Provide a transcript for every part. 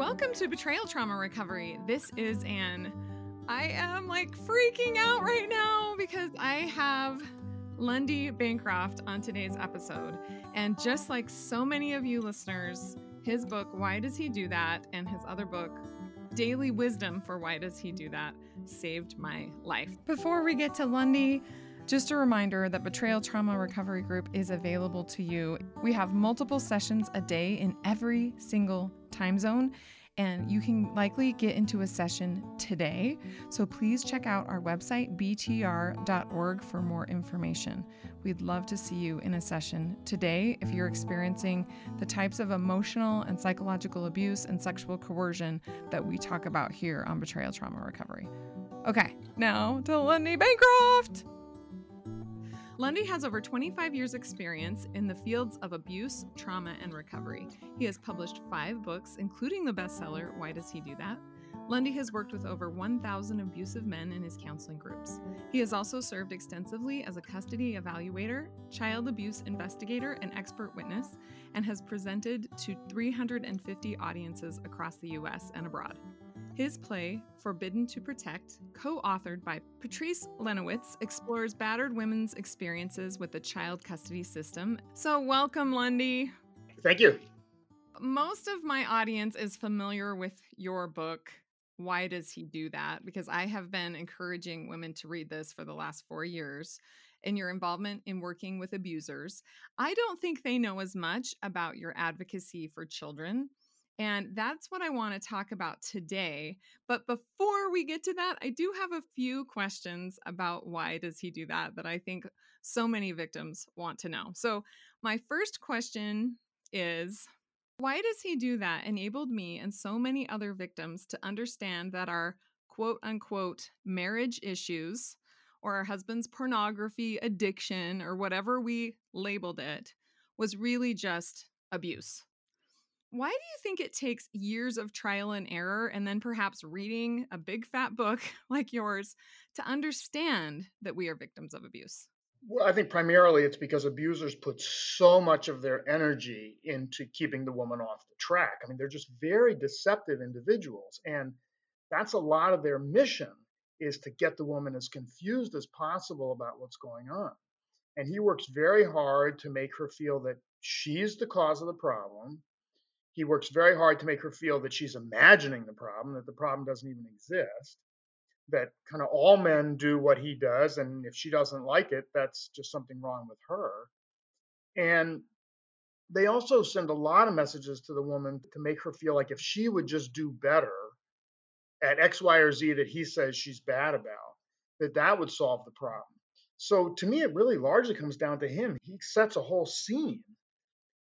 Welcome to Betrayal Trauma Recovery. This is Anne. I am like freaking out right now because I have Lundy Bancroft on today's episode. And just like so many of you listeners, his book, Why Does He Do That? and his other book, Daily Wisdom for Why Does He Do That? saved my life. Before we get to Lundy, just a reminder that Betrayal Trauma Recovery Group is available to you. We have multiple sessions a day in every single time zone, and you can likely get into a session today. So please check out our website, btr.org, for more information. We'd love to see you in a session today if you're experiencing the types of emotional and psychological abuse and sexual coercion that we talk about here on Betrayal Trauma Recovery. Okay, now to Lundy Bancroft. Lundy has over 25 years' experience in the fields of abuse, trauma, and recovery. He has published five books, including the bestseller, Why Does He Do That? Lundy has worked with over 1,000 abusive men in his counseling groups. He has also served extensively as a custody evaluator, child abuse investigator, and expert witness, and has presented to 350 audiences across the U.S. and abroad. His play, Forbidden to Protect, co authored by Patrice Lenowitz, explores battered women's experiences with the child custody system. So, welcome, Lundy. Thank you. Most of my audience is familiar with your book, Why Does He Do That? Because I have been encouraging women to read this for the last four years and your involvement in working with abusers. I don't think they know as much about your advocacy for children and that's what I want to talk about today. But before we get to that, I do have a few questions about why does he do that that I think so many victims want to know. So, my first question is why does he do that enabled me and so many other victims to understand that our quote unquote marriage issues or our husband's pornography addiction or whatever we labeled it was really just abuse why do you think it takes years of trial and error and then perhaps reading a big fat book like yours to understand that we are victims of abuse? Well, I think primarily it's because abusers put so much of their energy into keeping the woman off the track. I mean, they're just very deceptive individuals. And that's a lot of their mission is to get the woman as confused as possible about what's going on. And he works very hard to make her feel that she's the cause of the problem he works very hard to make her feel that she's imagining the problem, that the problem doesn't even exist, that kind of all men do what he does. And if she doesn't like it, that's just something wrong with her. And they also send a lot of messages to the woman to make her feel like if she would just do better at X, Y, or Z that he says she's bad about, that that would solve the problem. So to me, it really largely comes down to him. He sets a whole scene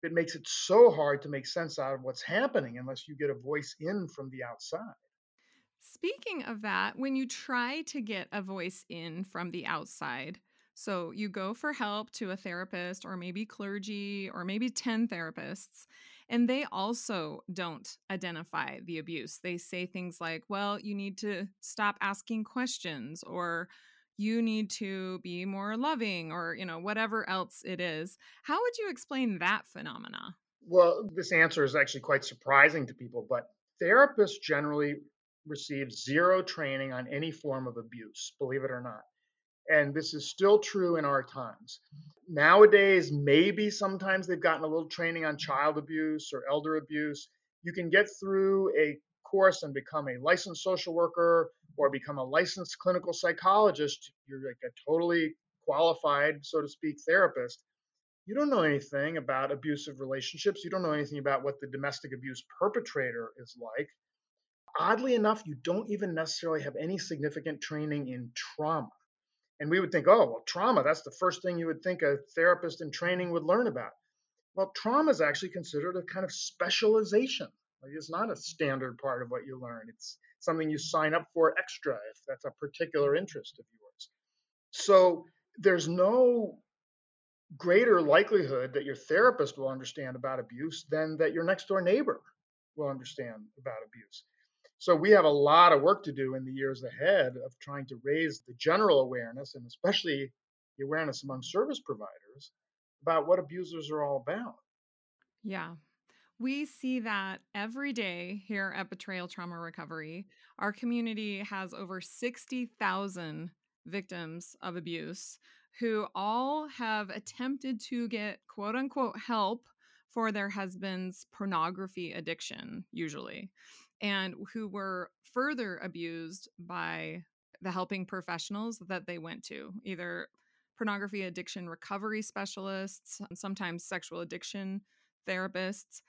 it makes it so hard to make sense out of what's happening unless you get a voice in from the outside. Speaking of that, when you try to get a voice in from the outside, so you go for help to a therapist or maybe clergy or maybe 10 therapists, and they also don't identify the abuse. They say things like, well, you need to stop asking questions or you need to be more loving or you know whatever else it is. How would you explain that phenomena? Well this answer is actually quite surprising to people but therapists generally receive zero training on any form of abuse believe it or not and this is still true in our times. Nowadays maybe sometimes they've gotten a little training on child abuse or elder abuse. You can get through a course and become a licensed social worker or become a licensed clinical psychologist, you're like a totally qualified, so to speak, therapist. You don't know anything about abusive relationships. You don't know anything about what the domestic abuse perpetrator is like. Oddly enough, you don't even necessarily have any significant training in trauma. And we would think, oh, well, trauma, that's the first thing you would think a therapist in training would learn about. Well, trauma is actually considered a kind of specialization. Like it's not a standard part of what you learn. It's something you sign up for extra if that's a particular interest of yours. So there's no greater likelihood that your therapist will understand about abuse than that your next door neighbor will understand about abuse. So we have a lot of work to do in the years ahead of trying to raise the general awareness and especially the awareness among service providers about what abusers are all about. Yeah. We see that every day here at Betrayal Trauma Recovery. Our community has over 60,000 victims of abuse who all have attempted to get quote unquote help for their husband's pornography addiction, usually, and who were further abused by the helping professionals that they went to, either pornography addiction recovery specialists, sometimes sexual addiction therapists.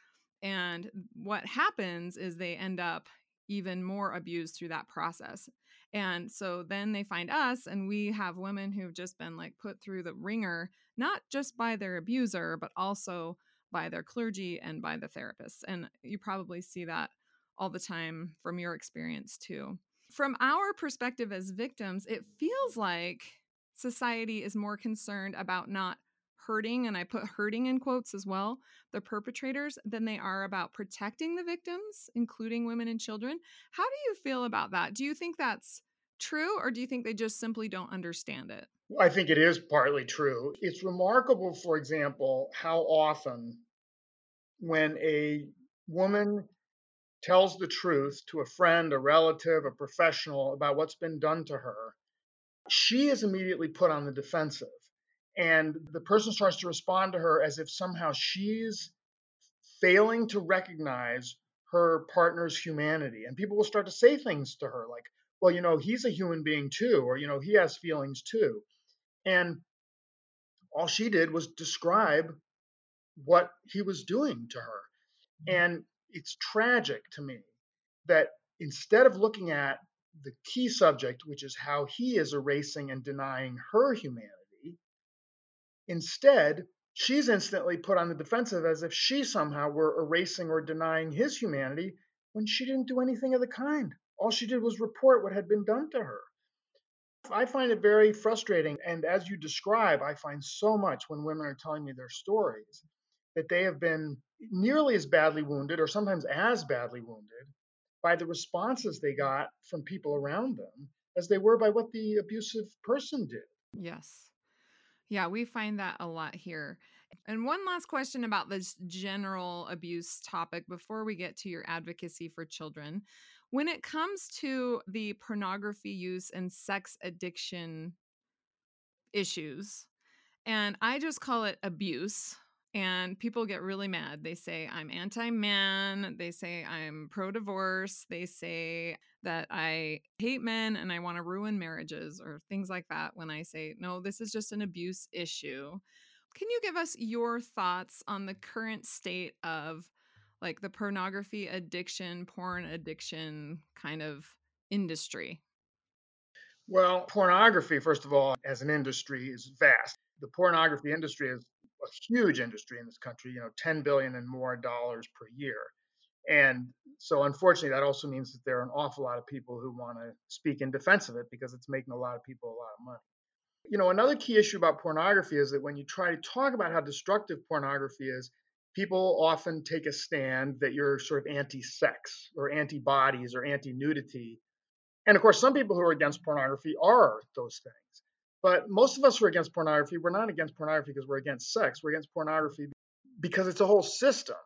And what happens is they end up even more abused through that process. And so then they find us, and we have women who've just been like put through the wringer, not just by their abuser, but also by their clergy and by the therapists. And you probably see that all the time from your experience too. From our perspective as victims, it feels like society is more concerned about not hurting, and I put hurting in quotes as well, the perpetrators than they are about protecting the victims, including women and children. How do you feel about that? Do you think that's true, or do you think they just simply don't understand it? I think it is partly true. It's remarkable, for example, how often when a woman tells the truth to a friend, a relative, a professional about what's been done to her, she is immediately put on the defensive. And the person starts to respond to her as if somehow she's failing to recognize her partner's humanity. And people will start to say things to her like, well, you know, he's a human being too, or, you know, he has feelings too. And all she did was describe what he was doing to her. Mm-hmm. And it's tragic to me that instead of looking at the key subject, which is how he is erasing and denying her humanity, Instead, she's instantly put on the defensive as if she somehow were erasing or denying his humanity when she didn't do anything of the kind. All she did was report what had been done to her. I find it very frustrating. And as you describe, I find so much when women are telling me their stories that they have been nearly as badly wounded or sometimes as badly wounded by the responses they got from people around them as they were by what the abusive person did. Yes. Yeah, we find that a lot here. And one last question about this general abuse topic before we get to your advocacy for children. When it comes to the pornography use and sex addiction issues, and I just call it abuse and people get really mad. They say, I'm anti man. They say, I'm pro divorce. They say that I hate men and I want to ruin marriages or things like that when I say, no, this is just an abuse issue. Can you give us your thoughts on the current state of like the pornography addiction, porn addiction kind of industry? Well, pornography, first of all, as an industry is vast. The pornography industry is a huge industry in this country, you know, 10 billion and more dollars per year. And so, unfortunately, that also means that there are an awful lot of people who want to speak in defense of it because it's making a lot of people a lot of money. You know, another key issue about pornography is that when you try to talk about how destructive pornography is, people often take a stand that you're sort of anti sex or anti bodies or anti nudity. And of course, some people who are against pornography are those things. But most of us are against pornography, we're not against pornography because we're against sex. We're against pornography because it's a whole system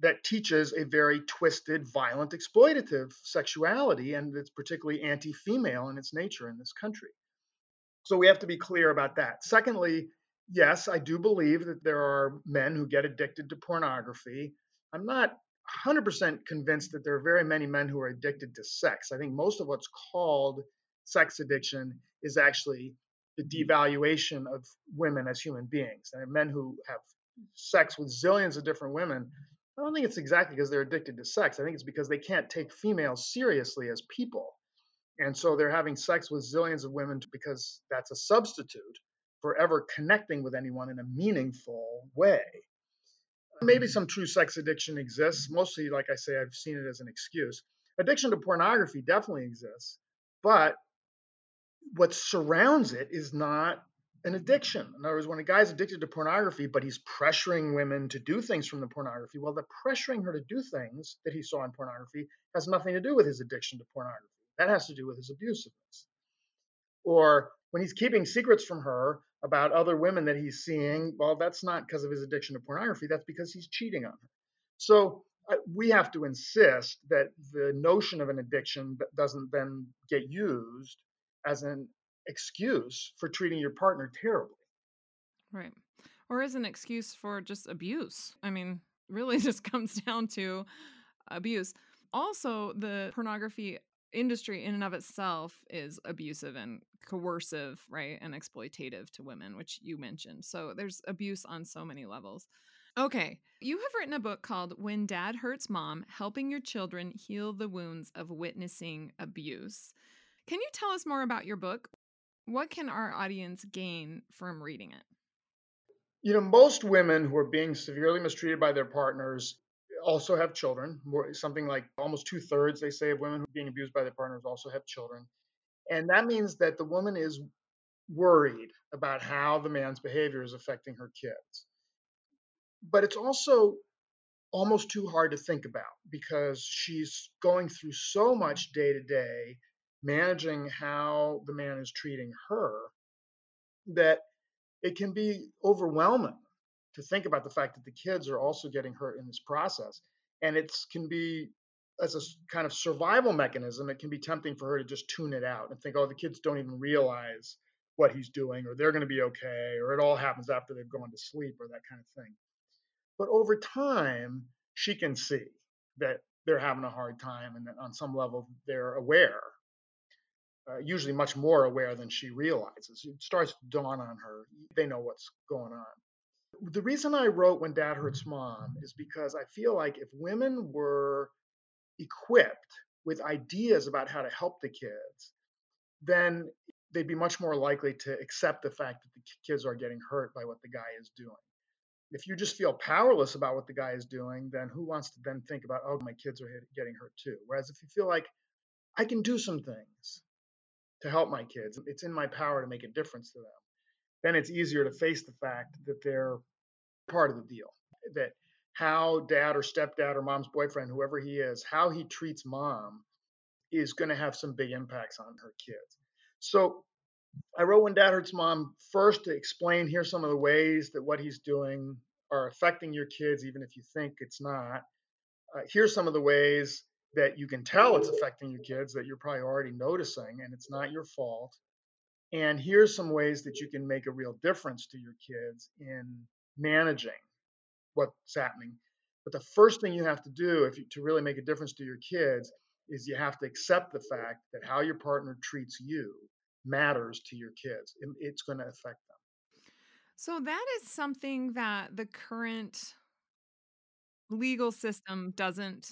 that teaches a very twisted, violent, exploitative sexuality, and it's particularly anti female in its nature in this country. So we have to be clear about that. Secondly, yes, I do believe that there are men who get addicted to pornography. I'm not 100% convinced that there are very many men who are addicted to sex. I think most of what's called sex addiction is actually the mm-hmm. devaluation of women as human beings. And men who have sex with zillions of different women, I don't think it's exactly because they're addicted to sex. I think it's because they can't take females seriously as people. And so they're having sex with zillions of women because that's a substitute for ever connecting with anyone in a meaningful way. Maybe mm-hmm. some true sex addiction exists. Mostly, like I say, I've seen it as an excuse. Addiction to pornography definitely exists, but what surrounds it is not an addiction. In other words, when a guy's addicted to pornography, but he's pressuring women to do things from the pornography, well, the pressuring her to do things that he saw in pornography has nothing to do with his addiction to pornography. That has to do with his abusiveness. Or when he's keeping secrets from her about other women that he's seeing, well, that's not because of his addiction to pornography. That's because he's cheating on her. So uh, we have to insist that the notion of an addiction doesn't then get used as an excuse for treating your partner terribly. Right. Or as an excuse for just abuse. I mean, really just comes down to abuse. Also, the pornography industry in and of itself is abusive and coercive, right? And exploitative to women, which you mentioned. So there's abuse on so many levels. Okay, you have written a book called When Dad Hurts Mom Helping Your Children Heal the Wounds of Witnessing Abuse. Can you tell us more about your book? What can our audience gain from reading it? You know, most women who are being severely mistreated by their partners also have children. Something like almost two thirds, they say, of women who are being abused by their partners also have children. And that means that the woman is worried about how the man's behavior is affecting her kids. But it's also almost too hard to think about because she's going through so much day to day managing how the man is treating her that it can be overwhelming to think about the fact that the kids are also getting hurt in this process. And it can be, as a kind of survival mechanism, it can be tempting for her to just tune it out and think, oh, the kids don't even realize what he's doing, or they're going to be okay, or it all happens after they've gone to sleep, or that kind of thing. But over time, she can see that they're having a hard time and that on some level they're aware uh, usually much more aware than she realizes. It starts to dawn on her. They know what's going on. The reason I wrote When Dad Hurts Mom is because I feel like if women were equipped with ideas about how to help the kids, then they'd be much more likely to accept the fact that the kids are getting hurt by what the guy is doing. If you just feel powerless about what the guy is doing, then who wants to then think about, oh, my kids are getting hurt too? Whereas if you feel like I can do some things, to help my kids. It's in my power to make a difference to them. Then it's easier to face the fact that they're part of the deal. That how dad or stepdad or mom's boyfriend, whoever he is, how he treats mom is going to have some big impacts on her kids. So I wrote When Dad Hurts Mom first to explain here's some of the ways that what he's doing are affecting your kids, even if you think it's not. Uh, here's some of the ways that you can tell it's affecting your kids that you're probably already noticing and it's not your fault. And here's some ways that you can make a real difference to your kids in managing what's happening. But the first thing you have to do if you, to really make a difference to your kids is you have to accept the fact that how your partner treats you matters to your kids. It's going to affect them. So that is something that the current legal system doesn't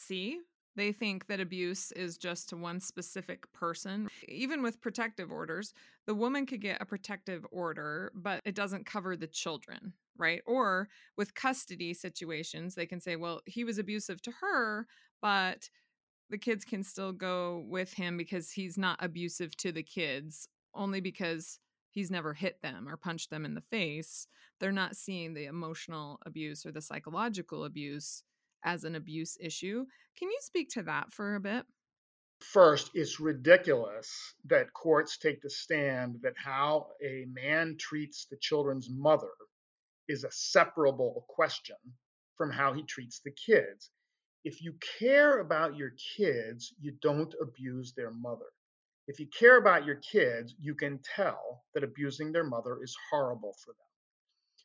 see. They think that abuse is just to one specific person. Even with protective orders, the woman could get a protective order, but it doesn't cover the children, right? Or with custody situations, they can say, well, he was abusive to her, but the kids can still go with him because he's not abusive to the kids, only because he's never hit them or punched them in the face. They're not seeing the emotional abuse or the psychological abuse as an abuse issue. Can you speak to that for a bit? First, it's ridiculous that courts take the stand that how a man treats the children's mother is a separable question from how he treats the kids. If you care about your kids, you don't abuse their mother. If you care about your kids, you can tell that abusing their mother is horrible for them.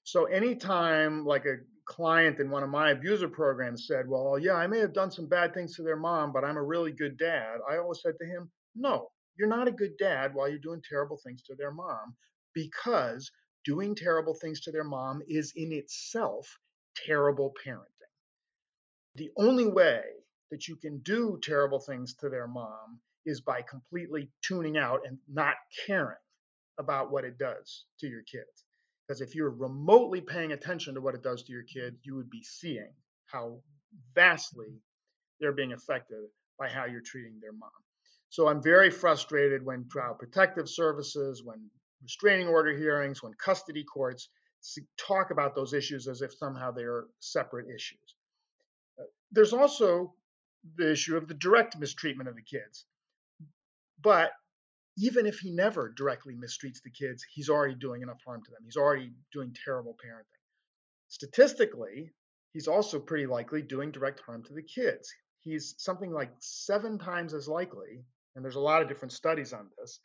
So anytime like a client in one of my abuser programs said, Well, yeah, I may have done some bad things to their mom, but I'm a really good dad, I always said to him, No, you're not a good dad while you're doing terrible things to their mom because doing terrible things to their mom is in itself terrible parenting. The only way that you can do terrible things to their mom is by completely tuning out and not caring about what it does to your kids. Because if you're remotely paying attention to what it does to your kid, you would be seeing how vastly they're being affected by how you're treating their mom. So I'm very frustrated when child protective services, when restraining order hearings, when custody courts talk about those issues as if somehow they are separate issues. Uh, there's also the issue of the direct mistreatment of the kids. But even if he never directly mistreats the kids, he's already doing enough harm to them. He's already doing terrible parenting. Statistically, he's also pretty likely doing direct harm to the kids. He's something like seven times as likely, and there's a lot of different studies on this.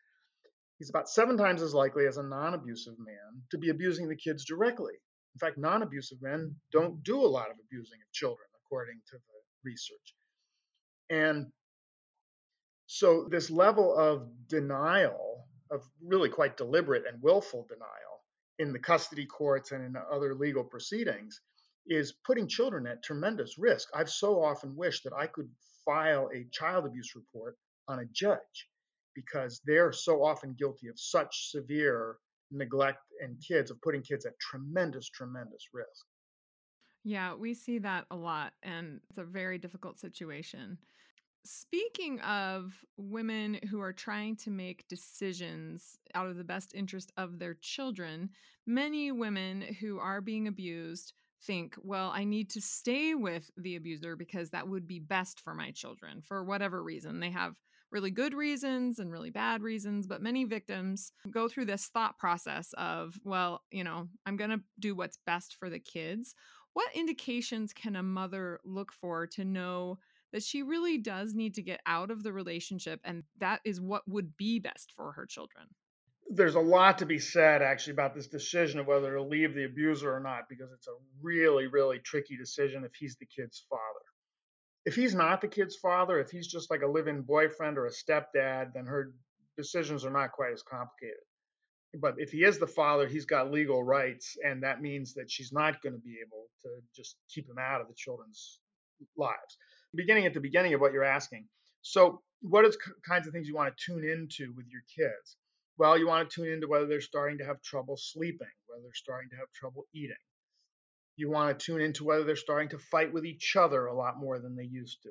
He's about seven times as likely as a non abusive man to be abusing the kids directly. In fact, non abusive men don't do a lot of abusing of children, according to the research. And so, this level of denial, of really quite deliberate and willful denial in the custody courts and in other legal proceedings, is putting children at tremendous risk. I've so often wished that I could file a child abuse report on a judge because they're so often guilty of such severe neglect and kids, of putting kids at tremendous, tremendous risk. Yeah, we see that a lot, and it's a very difficult situation. Speaking of women who are trying to make decisions out of the best interest of their children, many women who are being abused think, well, I need to stay with the abuser because that would be best for my children for whatever reason. They have really good reasons and really bad reasons, but many victims go through this thought process of, well, you know, I'm going to do what's best for the kids. What indications can a mother look for to know that she really does need to get out of the relationship and that is what would be best for her children? there's a lot to be said actually about this decision of whether to leave the abuser or not because it's a really really tricky decision if he's the kid's father. If he's not the kid's father if he's just like a live-in boyfriend or a stepdad then her decisions are not quite as complicated. But if he is the father he's got legal rights and that means that she's not going to be able to just keep him out of the children's lives beginning at the beginning of what you're asking so what is kinds of things you want to tune into with your kids well, you want to tune into whether they're starting to have trouble sleeping, whether they're starting to have trouble eating. You want to tune into whether they're starting to fight with each other a lot more than they used to.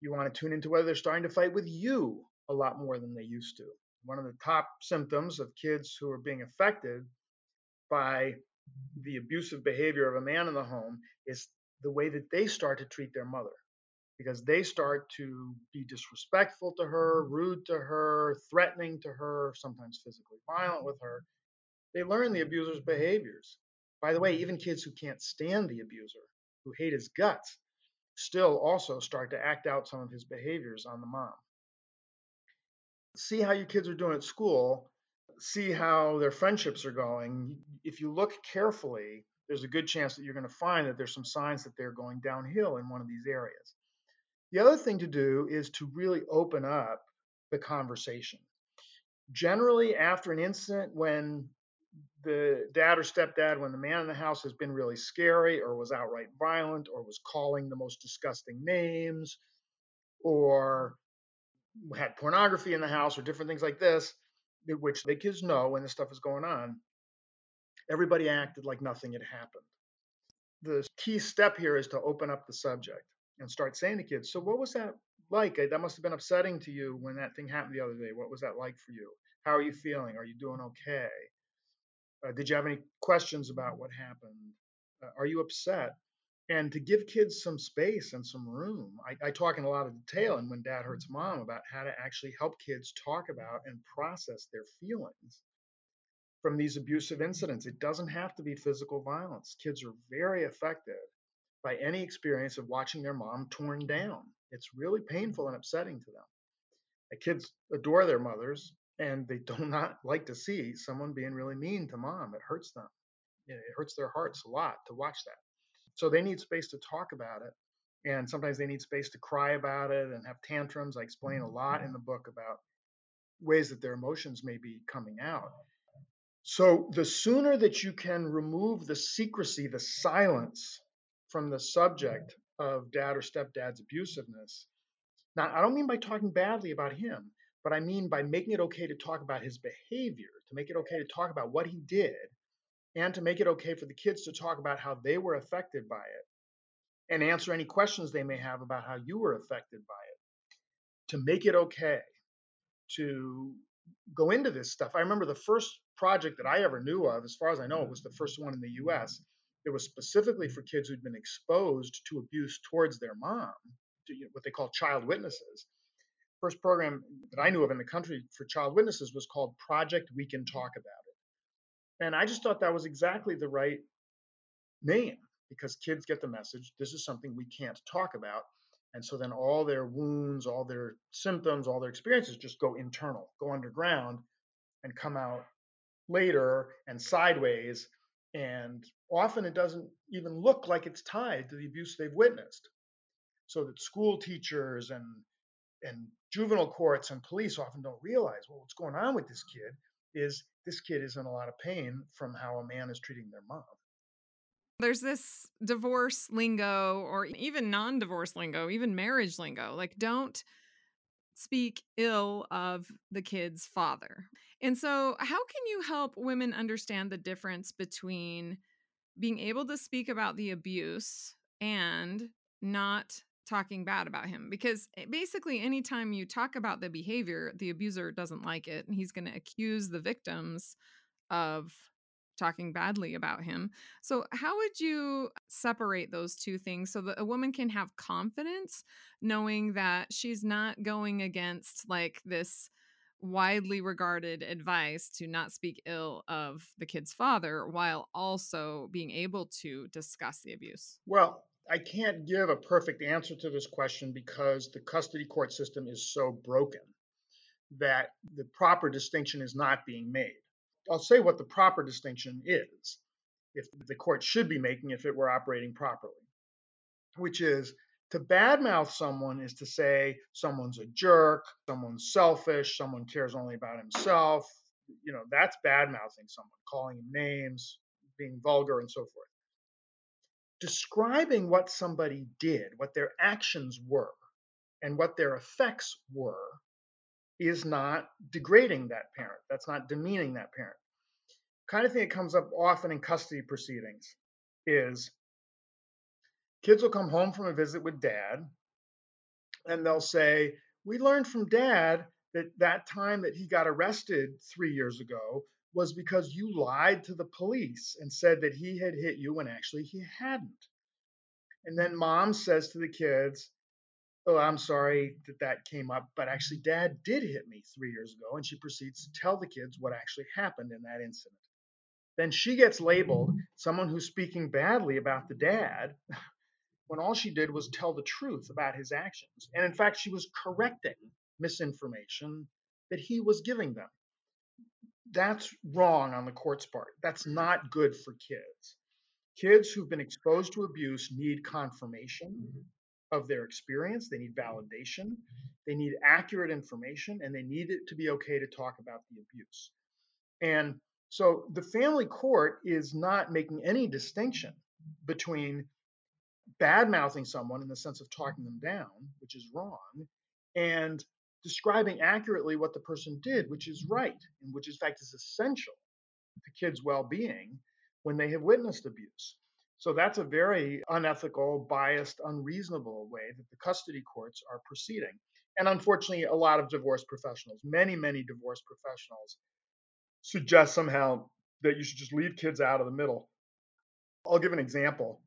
You want to tune into whether they're starting to fight with you a lot more than they used to. One of the top symptoms of kids who are being affected by the abusive behavior of a man in the home is the way that they start to treat their mother because they start to be disrespectful to her, rude to her, threatening to her, sometimes physically violent with her. They learn the abuser's behaviors. By the way, even kids who can't stand the abuser, who hate his guts, still also start to act out some of his behaviors on the mom. See how your kids are doing at school, see how their friendships are going. If you look carefully, there's a good chance that you're going to find that there's some signs that they're going downhill in one of these areas. The other thing to do is to really open up the conversation. Generally, after an incident when the dad or stepdad, when the man in the house has been really scary or was outright violent or was calling the most disgusting names or had pornography in the house or different things like this, which the kids know when this stuff is going on, everybody acted like nothing had happened. The key step here is to open up the subject and start saying to kids, so what was that like? That must have been upsetting to you when that thing happened the other day. What was that like for you? How are you feeling? Are you doing okay? Uh, did you have any questions about what happened? Uh, are you upset? And to give kids some space and some room. I, I talk in a lot of detail and when dad hurts mom about how to actually help kids talk about and process their feelings from these abusive incidents. It doesn't have to be physical violence. Kids are very effective by any experience of watching their mom torn down. It's really painful and upsetting to them. The kids adore their mothers and they do not like to see someone being really mean to mom. It hurts them. It hurts their hearts a lot to watch that. So they need space to talk about it. And sometimes they need space to cry about it and have tantrums. I explain a mm, lot in the book about ways that their emotions may be coming out. So the sooner that you can remove the secrecy, the silence from the subject of dad or stepdad's abusiveness. Now, I don't mean by talking badly about him, but I mean by making it okay to talk about his behavior, to make it okay to talk about what he did, and to make it okay for the kids to talk about how they were affected by it and answer any questions they may have about how you were affected by it. To make it okay to go into this stuff. I remember the first project that I ever knew of, as far as I know, it was the first one in the US it was specifically for kids who'd been exposed to abuse towards their mom, to, you know, what they call child witnesses. First program that I knew of in the country for child witnesses was called Project We Can Talk About It. And I just thought that was exactly the right name because kids get the message this is something we can't talk about. And so then all their wounds, all their symptoms, all their experiences just go internal, go underground, and come out later and sideways. And often it doesn't even look like it's tied to the abuse they've witnessed. So that school teachers and and juvenile courts and police often don't realize well what's going on with this kid is this kid is in a lot of pain from how a man is treating their mom. There's this divorce lingo or even non divorce lingo, even marriage lingo. Like, don't speak ill of the kid's father. And so, how can you help women understand the difference between being able to speak about the abuse and not talking bad about him? Because eh, basically, anytime you talk about the behavior, the abuser doesn't like it and he's going to accuse the victims of talking badly about him. So, how would you separate those two things so that a woman can have confidence knowing that she's not going against like this widely regarded advice to not speak ill of the kid's father while also being able to discuss the abuse? Well, I can't give a perfect answer to this question because the custody court system is so broken that the proper distinction is not being made. I'll say what the proper distinction is, if the court should be making if it were operating properly, which is to badmouth someone is to say someone's a jerk, someone's selfish, someone cares only about himself. You know, that's badmouthing someone, calling him names, being vulgar, and so forth. Describing what somebody did, what their actions were, and what their effects were is not degrading that parent. That's not demeaning that parent. Kind of thing that comes up often in custody proceedings is kids will come home from a visit with dad and they'll say, We learned from dad that that time that he got arrested three years ago was because you lied to the police and said that he had hit you when actually he hadn't. And then mom says to the kids, Oh, I'm sorry that that came up, but actually, dad did hit me three years ago. And she proceeds to tell the kids what actually happened in that incident. Then she gets labeled someone who's speaking badly about the dad when all she did was tell the truth about his actions. And in fact, she was correcting misinformation that he was giving them. That's wrong on the court's part. That's not good for kids. Kids who've been exposed to abuse need confirmation of their experience. They need validation. They need accurate information, and they need it to be okay to talk about the abuse. And so the family court is not making any distinction between bad mouthing someone in the sense of talking them down, which is wrong, and describing accurately what the person did, which is right, and which in fact is essential to kids' well being when they have witnessed abuse. So that's a very unethical, biased, unreasonable way that the custody courts are proceeding. And unfortunately, a lot of divorce professionals, many, many divorce professionals, suggest somehow that you should just leave kids out of the middle. I'll give an example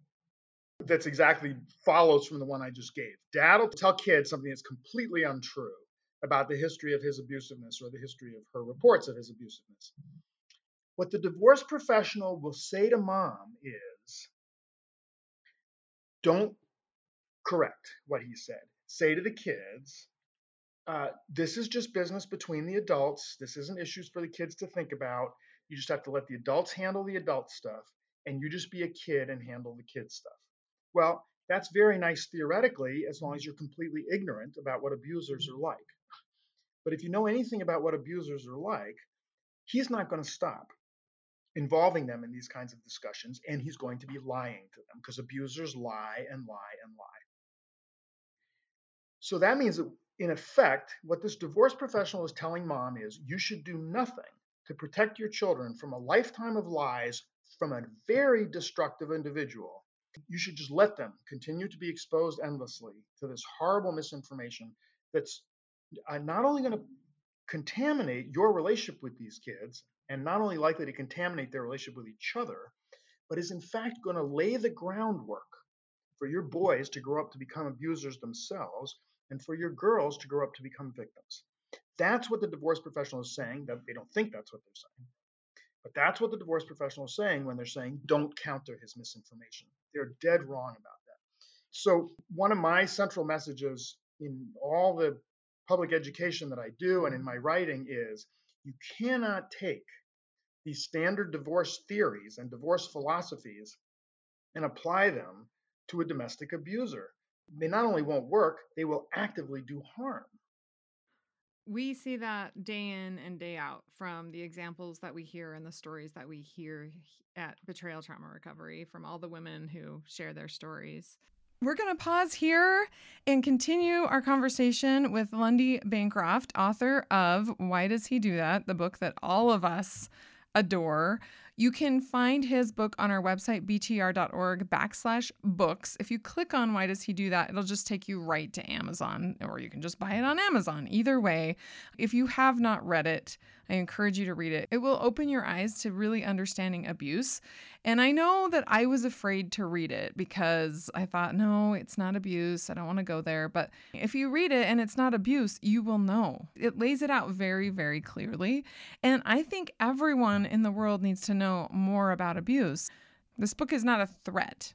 that's exactly follows from the one I just gave. Dad will tell kids something that's completely untrue about the history of his abusiveness or the history of her reports of his abusiveness. What the divorce professional will say to mom is, don't correct what he said. Say to the kids, uh, this is just business between the adults. This isn't issues for the kids to think about. You just have to let the adults handle the adult stuff, and you just be a kid and handle the kid stuff. Well, that's very nice theoretically, as long as you're completely ignorant about what abusers are like. But if you know anything about what abusers are like, he's not going to stop involving them in these kinds of discussions, and he's going to be lying to them because abusers lie and lie and lie. So that means that, in effect, what this divorce professional is telling mom is you should do nothing to protect your children from a lifetime of lies from a very destructive individual. You should just let them continue to be exposed endlessly to this horrible misinformation that's uh, not only going to contaminate your relationship with these kids and not only likely to contaminate their relationship with each other, but is in fact going to lay the groundwork for your boys to grow up to become abusers themselves and for your girls to grow up to become victims. That's what the divorce professional is saying, that they don't think that's what they're saying. But that's what the divorce professional is saying when they're saying don't counter his misinformation. They're dead wrong about that. So, one of my central messages in all the public education that I do and in my writing is you cannot take these standard divorce theories and divorce philosophies and apply them to a domestic abuser. They not only won't work, they will actively do harm. We see that day in and day out from the examples that we hear and the stories that we hear at Betrayal Trauma Recovery from all the women who share their stories. We're going to pause here and continue our conversation with Lundy Bancroft, author of Why Does He Do That? The book that all of us adore. You can find his book on our website, btr.org backslash books. If you click on why does he do that, it'll just take you right to Amazon, or you can just buy it on Amazon. Either way, if you have not read it, I encourage you to read it. It will open your eyes to really understanding abuse. And I know that I was afraid to read it because I thought, no, it's not abuse. I don't want to go there. But if you read it and it's not abuse, you will know. It lays it out very, very clearly. And I think everyone in the world needs to know more about abuse. This book is not a threat.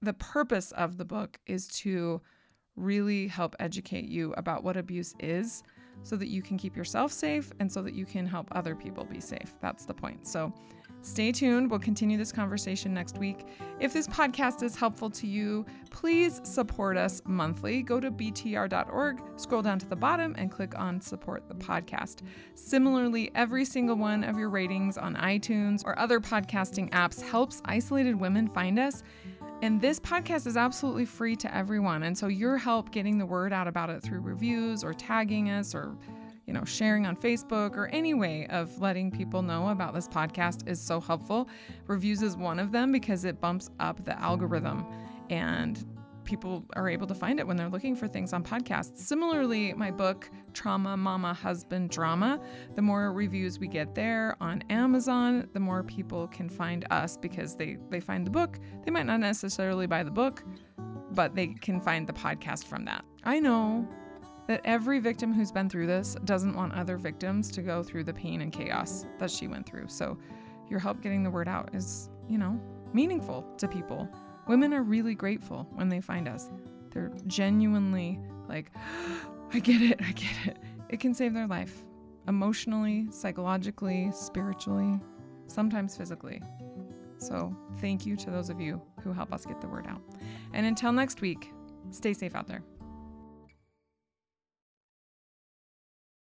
The purpose of the book is to really help educate you about what abuse is so that you can keep yourself safe and so that you can help other people be safe. That's the point. So stay tuned. We'll continue this conversation next week. If this podcast is helpful to you, please support us monthly. Go to btr.org, scroll down to the bottom, and click on support the podcast. Similarly, every single one of your ratings on iTunes or other podcasting apps helps isolated women find us and this podcast is absolutely free to everyone. And so your help getting the word out about it through reviews or tagging us or you know, sharing on Facebook or any way of letting people know about this podcast is so helpful. Reviews is one of them because it bumps up the algorithm and people are able to find it when they're looking for things on podcasts. Similarly, my book, Trauma Mama Husband Drama, the more reviews we get there on Amazon, the more people can find us because they, they find the book. They might not necessarily buy the book, but they can find the podcast from that. I know that every victim who's been through this doesn't want other victims to go through the pain and chaos that she went through. So your help getting the word out is, you know, meaningful to people. Women are really grateful when they find us. They're genuinely like, I get it, I get it. It can save their life emotionally, psychologically, spiritually, sometimes physically. So, thank you to those of you who help us get the word out. And until next week, stay safe out there.